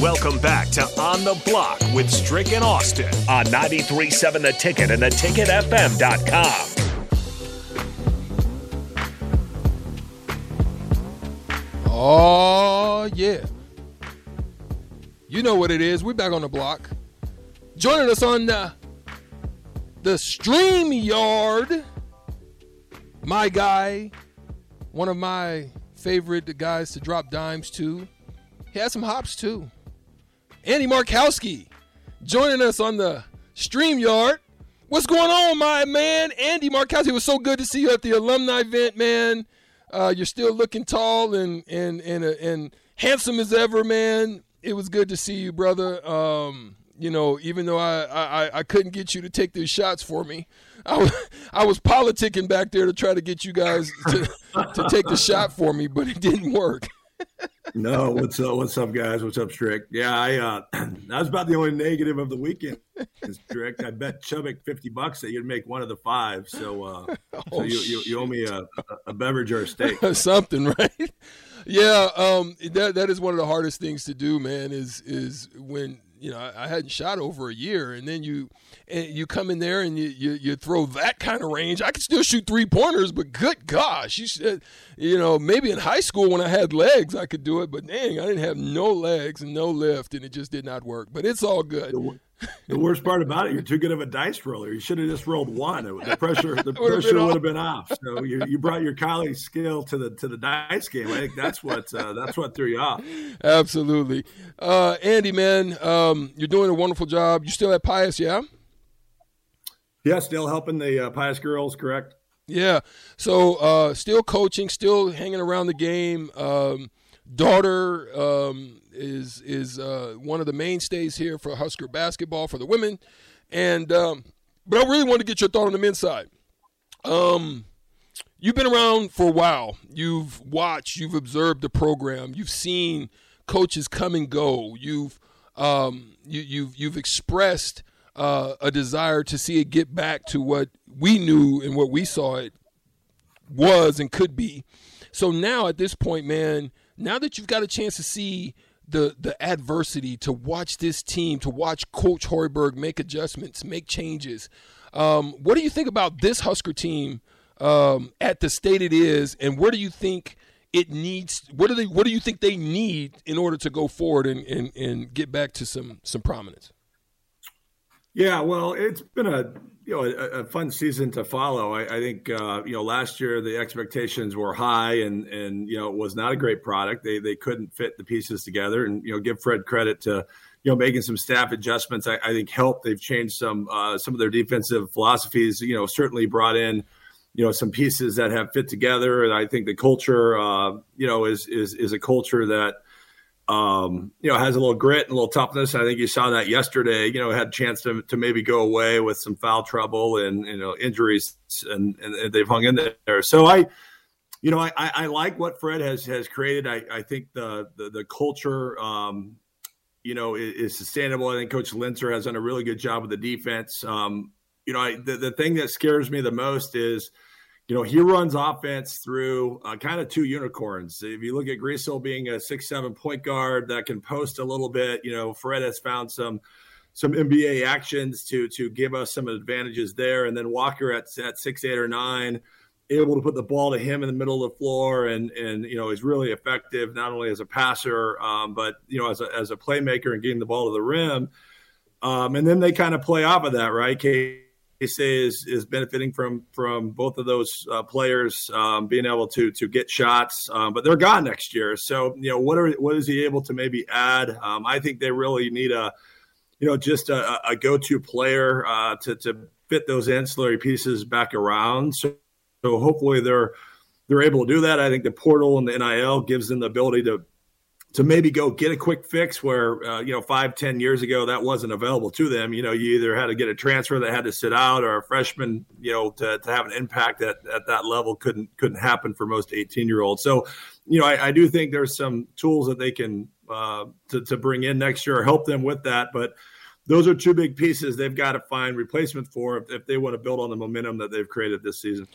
Welcome back to On the Block with Strick and Austin on 93.7 The Ticket and theticketfm.com. Oh, yeah. You know what it is. We're back on the block. Joining us on the, the Stream Yard, my guy, one of my favorite guys to drop dimes to. He has some hops too. Andy Markowski joining us on the Stream Yard. What's going on, my man? Andy Markowski, it was so good to see you at the alumni event, man. Uh, you're still looking tall and and and uh, and handsome as ever, man. It was good to see you, brother. Um, you know, even though I, I I couldn't get you to take these shots for me, I was I was politicking back there to try to get you guys to to take the shot for me, but it didn't work. No, what's up? What's up, guys? What's up, Strick? Yeah, I uh, that was about the only negative of the weekend. Strick, I bet Chubick fifty bucks that you'd make one of the five. So, uh, oh, so you, you, you owe me a, a beverage or a steak, something, right? Yeah, um, that that is one of the hardest things to do, man. Is is when you know I, I hadn't shot over a year, and then you and you come in there and you, you, you throw that kind of range. I can still shoot three pointers, but good gosh, you said, you know, maybe in high school when I had legs, I could do it, but dang, I didn't have no legs and no lift, and it just did not work. But it's all good. The worst part about it, you're too good of a dice roller. You should have just rolled one. The pressure, the pressure would have been off. So you, you brought your colleague skill to the to the dice game. I think that's what uh, that's what threw you off. Absolutely, uh, Andy, man, um, you're doing a wonderful job. You still at Pius, yeah? Yeah, still helping the uh, Pius girls, correct? Yeah. So uh, still coaching, still hanging around the game. Um, daughter um, is is uh, one of the mainstays here for Husker basketball for the women, and um, but I really want to get your thought on the men's side. Um, you've been around for a while. You've watched, you've observed the program, you've seen coaches come and go. You've um, you, you've you've expressed uh, a desire to see it get back to what we knew and what we saw it was and could be. So now at this point, man, now that you've got a chance to see the the adversity, to watch this team, to watch Coach Hoiberg make adjustments, make changes, um, what do you think about this Husker team um, at the state it is, and where do you think it needs? What do they? What do you think they need in order to go forward and, and, and get back to some some prominence? Yeah, well, it's been a you know a, a fun season to follow. I, I think uh, you know last year the expectations were high, and and you know it was not a great product. They they couldn't fit the pieces together, and you know give Fred credit to you know making some staff adjustments. I, I think helped. They've changed some uh, some of their defensive philosophies. You know certainly brought in you know some pieces that have fit together, and I think the culture uh, you know is is is a culture that um, you know, has a little grit and a little toughness. I think you saw that yesterday. You know, had a chance to, to maybe go away with some foul trouble and you know injuries, and, and they've hung in there. So I, you know, I, I like what Fred has has created. I, I think the the, the culture, um, you know, is, is, sustainable. I think Coach Loenser has done a really good job with the defense. Um, you know, I, the the thing that scares me the most is you know, he runs offense through uh, kind of two unicorns. If you look at Griesel being a six seven point guard that can post a little bit, you know, Fred has found some some NBA actions to to give us some advantages there, and then Walker at at six eight or nine, able to put the ball to him in the middle of the floor, and and you know is really effective not only as a passer, um, but you know as a as a playmaker and getting the ball to the rim. Um, and then they kind of play off of that, right? Kate say is is benefiting from from both of those uh, players um, being able to to get shots, um, but they're gone next year. So you know what are what is he able to maybe add? Um, I think they really need a you know just a, a go to player uh, to to fit those ancillary pieces back around. So so hopefully they're they're able to do that. I think the portal and the NIL gives them the ability to to maybe go get a quick fix where uh, you know five ten years ago that wasn't available to them. You know you either had to get a transfer that had to sit out or a freshman you know to, to have an impact at, at that level couldn't couldn't happen for most 18 year olds so you know I, I, do think there's some tools that they can uh, to, to bring in next year or help them with that. But those are two big pieces they've got to find replacement for if, if they want to build on the momentum that they've created this season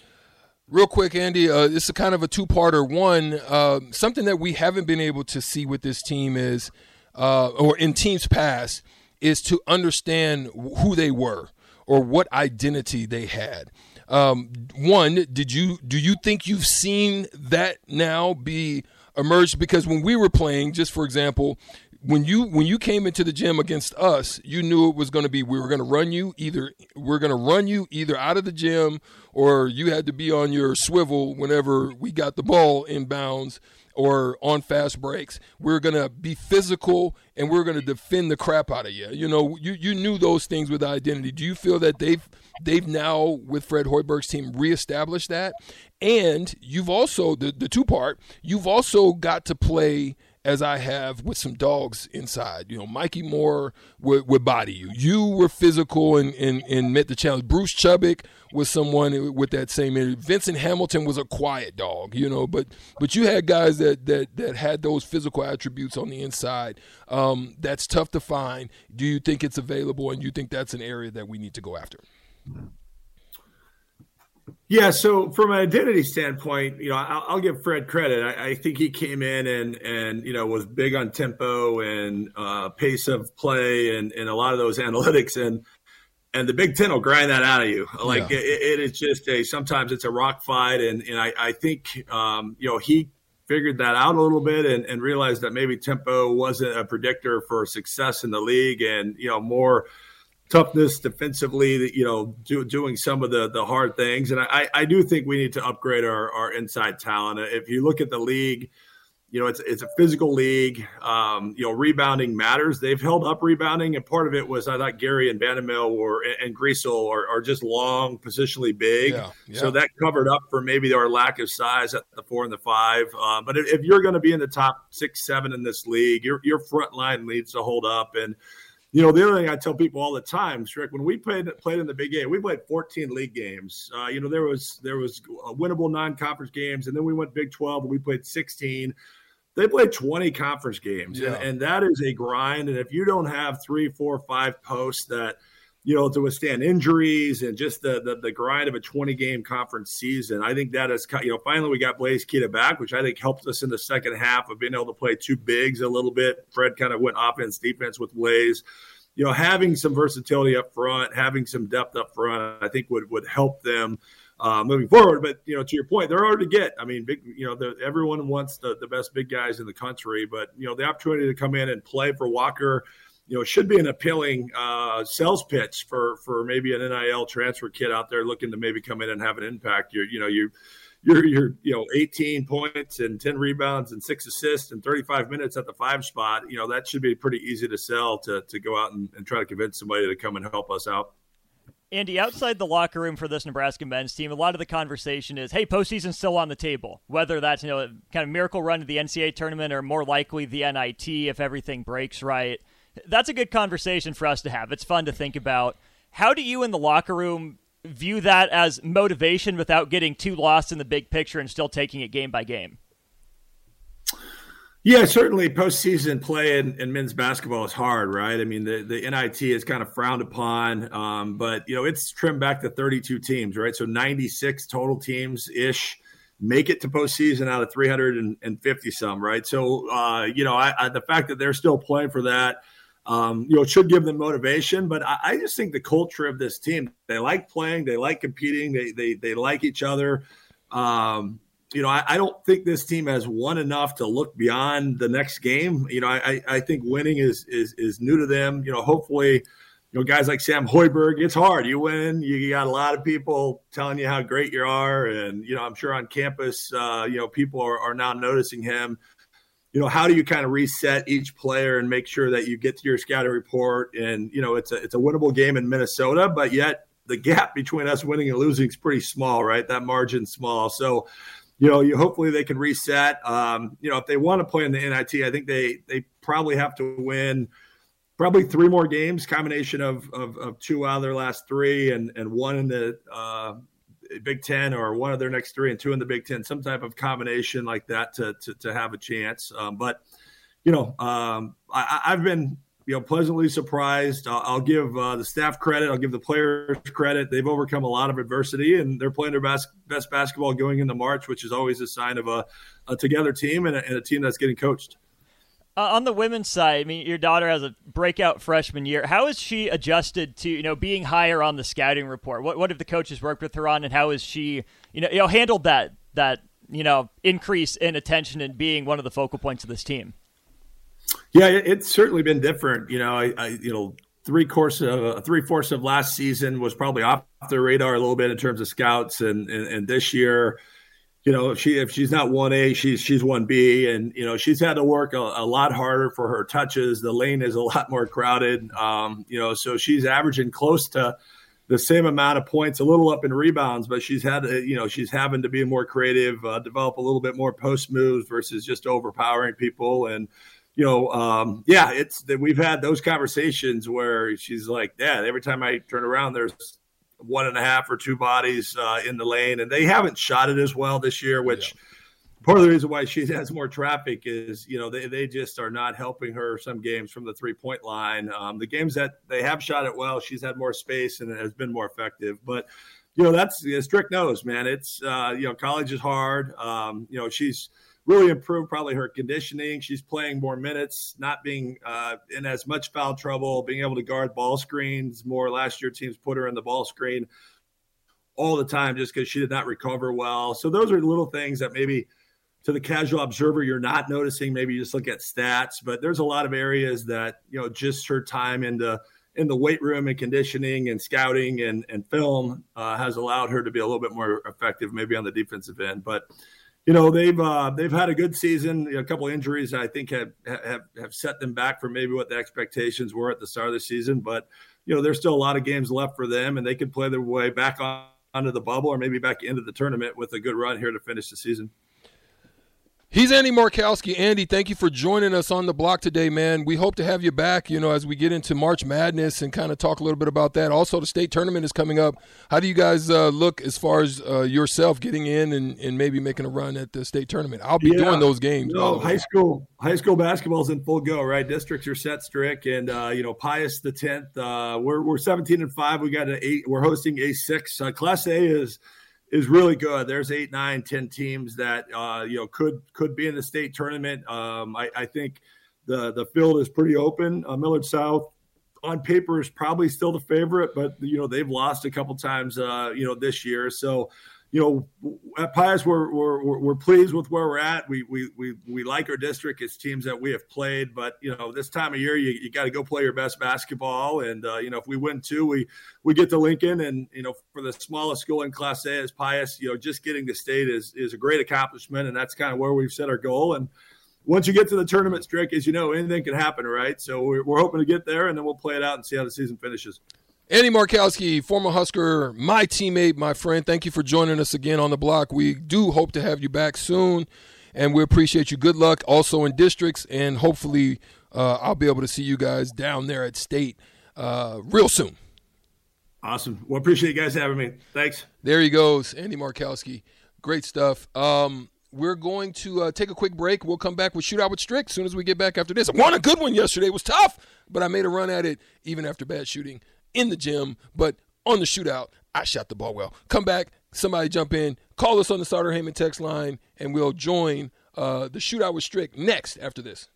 Real quick, Andy, uh, this is kind of a two-parter. One, uh, something that we haven't been able to see with this team is uh, or in teams past is to understand who they were or what identity they had. Um, one, did you do you think you've seen that now be emerged? Because when we were playing, just for example, when you when you came into the gym against us, you knew it was going to be we were going to run you either we're going to run you either out of the gym or you had to be on your swivel whenever we got the ball in bounds or on fast breaks. We're going to be physical and we're going to defend the crap out of you. You know, you you knew those things with identity. Do you feel that they've they've now with Fred Hoiberg's team reestablished that? And you've also the the two part, you've also got to play as I have with some dogs inside. You know, Mikki Moore would, would body you. You were physical and, and, and met the challenge. Bruce Chubick was someone with that same energy. Venson Hamilton was a quiet dog, you know, but but you had guys that that that had those physical attributes on the inside. Um, that's tough to find. Do you think it's available, and you think that's an area that we need to go after? Yeah, so from an identity standpoint, you know, I'll, I'll give Fred credit. I, I, think he came in and and you know was big on tempo and uh, pace of play and and a lot of those analytics and and the Big Ten will grind that out of you. Like yeah. it, it is just a sometimes it's a rock fight, and and I, I think um, you know he figured that out a little bit and, and realized that maybe tempo wasn't a predictor for success in the league, and you know more toughness defensively, you know, do, doing some of the the hard things. And I, I do think we need to upgrade our, our inside talent. If you look at the league, you know, it's it's a physical league. Um, you know, rebounding matters. They've held up rebounding, and part of it was I thought Gary and Bandoumel or and Griesel are, are just long, positionally big. Yeah, yeah. So that covered up for maybe our lack of size at the four and the five. Um, but if, if you're going to be in the top six, seven in this league, your your front line needs to hold up and you know, the other thing I tell people all the time, Strick, when we played played in the Big Eight, we played 14 league games. Uh, you know, there was there was winnable non-conference games, and then we went Big 12 and we played 16. They played 20 conference games, yeah. and, and that is a grind. And if you don't have three, four, five posts that – you know, to withstand injuries and just the, the, the grind of a 20 game conference season. I think that is, you know, finally we got Blaise Keita back, which I think helped us in the second half of being able to play two bigs a little bit. Fred kind of went offense, defense with Blaise. You know, having some versatility up front, having some depth up front, I think would would help them uh, moving forward. But you know, to your point, they're hard to get. I mean, big. You know, the, everyone wants the, the best big guys in the country, but you know, the opportunity to come in and play for Walker you know, it should be an appealing uh, sales pitch for for maybe an NIL transfer kid out there looking to maybe come in and have an impact. You're, you know, you you're you're you know 18 points and 10 rebounds and six assists and 35 minutes at the five spot. You know, that should be pretty easy to sell to to go out and, and try to convince somebody to come and help us out. Andy, outside the locker room for this Nebraska men's team, a lot of the conversation is, hey, postseason's still on the table. Whether that's, you know, kind of miracle run to the NCAA tournament or more likely the NIT if everything breaks right that's a good conversation for us to have. It's fun to think about. How do you in the locker room view that as motivation without getting too lost in the big picture and still taking it game by game? Yeah, certainly postseason play in, in, men's basketball is hard, right? I mean, the, the NIT is kind of frowned upon, um, but you know it's trimmed back to 32 teams, right? So 96 total teams ish make it to postseason out of 350 some, right? So uh, you know, I, I, the fact that they're still playing for that um, you know, it should give them motivation. But I, I, just think the culture of this team, they like playing, they like competing, they they they like each other. Um, you know, I, I, don't think this team has won enough to look beyond the next game. You know, I, I think winning is is is new to them. You know, hopefully, you know, guys like Sam Hoiberg, it's hard. You win, you got a lot of people telling you how great you are, and you know, I'm sure on campus, uh, you know, people are, are now noticing him you know, how do you kind of reset each player and make sure that you get to your scouting report? And you know, it's a it's a winnable game in Minnesota, but yet the gap between us winning and losing is pretty small, right? That margin's small. So, you know, you hopefully they can reset. Um, you know, if they want to play in the NIT, I think they they probably have to win probably three more games, combination of of, of two out of their last three, and and one in the uh, Big Ten or one of their next three and two in the Big Ten, some type of combination like that to to, to have a chance. Um, but you know, um, I, have been you know pleasantly surprised. I'll, I'll give uh, the staff credit. I'll give the players credit. They've overcome a lot of adversity and they're playing their best best basketball going into March, which is always a sign of a, a together team and a, and a team that's getting coached. Uh, on the women's side, I mean, your daughter has a breakout freshman year. How has she adjusted to you know being higher on the scouting report? What what have the coaches worked with her on, and how has she you know you know handled that that you know increase in attention and being one of the focal points of this team? Yeah, it's certainly been different. You know, I, I you know three course of uh, three fourths of last season was probably off the radar a little bit in terms of scouts, and and, and this year, you know, if she if she's not one A, she's she's one B, and you know she's had to work a, a, lot harder for her touches. The lane is a lot more crowded, um, you know, so she's averaging close to the same amount of points, a little up in rebounds, but she's had, to, you know, she's having to be more creative, uh, develop a little bit more post moves versus just overpowering people. And you know, um, yeah, it's that we've had those conversations where she's like, Dad, every time I turn around, there's one and a half or two bodies uh, in the lane, and they haven't shot it as well this year, which. Yeah. Part of the reason why she has more traffic is, you know, they, they just are not helping her some games from the three point line. Um, the games that they have shot it well, she's had more space and it has been more effective. But, you know, that's Strick knows, man. It's, uh, you know, college is hard. Um, you know, she's, really improved probably her conditioning. She's playing more minutes, not being uh, in as much foul trouble, being able to guard ball screens more. Last year, teams put her in the ball screen all the time just because she did not recover well. So those are little things that maybe to the casual observer you're not noticing. Maybe you just look at stats, but there's a lot of areas that you know just her time in the in the weight room and conditioning and scouting and and film uh, has allowed her to be a little bit more effective, maybe on the defensive end, but you know they've uh, they've had a good season. A couple injuries I think have, have have set them back from maybe what the expectations were at the start of the season. But you know there's still a lot of games left for them, and they can play their way back on onto the bubble or maybe back into the tournament with a good run here to finish the season. He's Andy Markowski. Andy, thank you for joining us on the block today, man. We hope to have you back, you know, as we get into March Madness and kind of talk a little bit about that. Also, the state tournament is coming up. How do you guys uh, look as far as uh, yourself getting in and, and maybe making a run at the state tournament? I'll be yeah. doing those games. No, high school high school basketball is in full go, right? Districts are set Strick, and uh, you know, Pius the tenth. Uh, we're we're seventeen and five. We got an eight. We're hosting a six. Uh, Class A is is really good. There's eight, nine, ten teams that uh, you know could could be in the state tournament. Um, I, I, think the the field is pretty open. Uh, Millard South on paper is probably still the favorite, but you know they've lost a couple times uh, you know this year. So you know, at Pius, we're, we're, we're pleased with where we're at. We, we, we, we like our district. It's teams that we have played, but you know, this time of year, you, you got to go play your best basketball. And, uh, you know, if we win two, we, we get to Lincoln and, you know, for the smallest school in class A as Pius, you know, just getting to state is, is a great accomplishment. And that's kind of where we've set our goal. And once you get to the tournament Strick, as you know, anything can happen, right? So we're, we're hoping to get there and then we'll play it out and see how the season finishes. Andy Markowski, former Husker, my teammate, my friend, thank you for joining us again on the block. We do hope to have you back soon, and we appreciate you. Good luck also in districts, and hopefully, uh, I'll be able to see you guys down there at state uh, real soon. Awesome. Well, appreciate you guys having me. Thanks. There he goes, Andy Markowski. Great stuff. Um, we're going to uh, take a quick break. We'll come back with Shootout with Strick as soon as we get back after this. I won a good one yesterday. It was tough, but I made a run at it even after bad shooting in the gym, but on the shootout, I shot the ball well. Come back, somebody jump in, call us on the Starter Heyman text line, and we'll join uh, the shootout with Strick next after this.